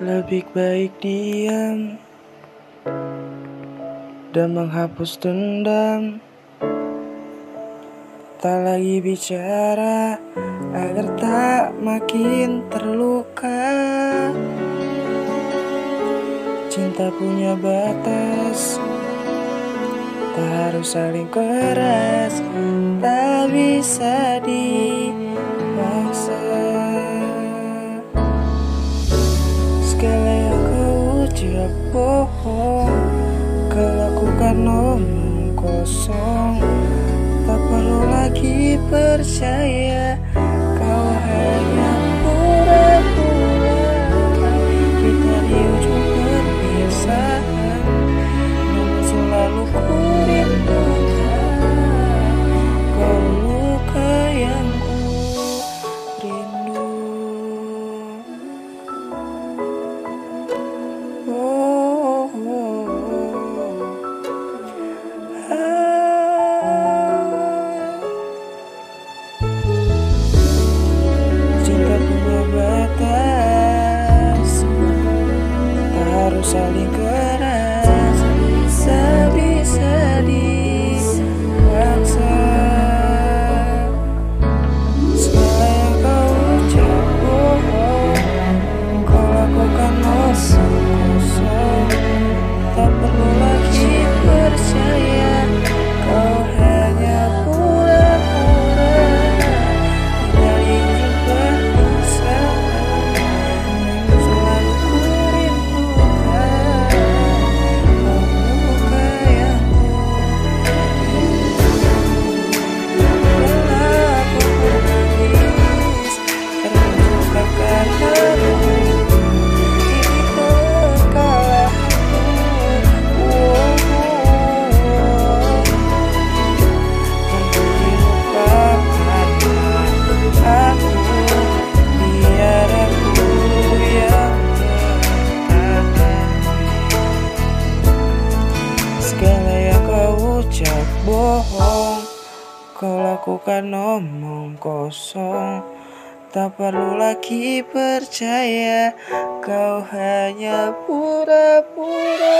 Lebih baik diam dan menghapus dendam. Tak lagi bicara agar tak makin terluka. Cinta punya batas, tak harus saling keras, tak bisa. sekali aku ucap bohong. Kau lakukan bohong. Kau lakukan omong kosong. Tak perlu lagi percaya. Kau hanya pura-pura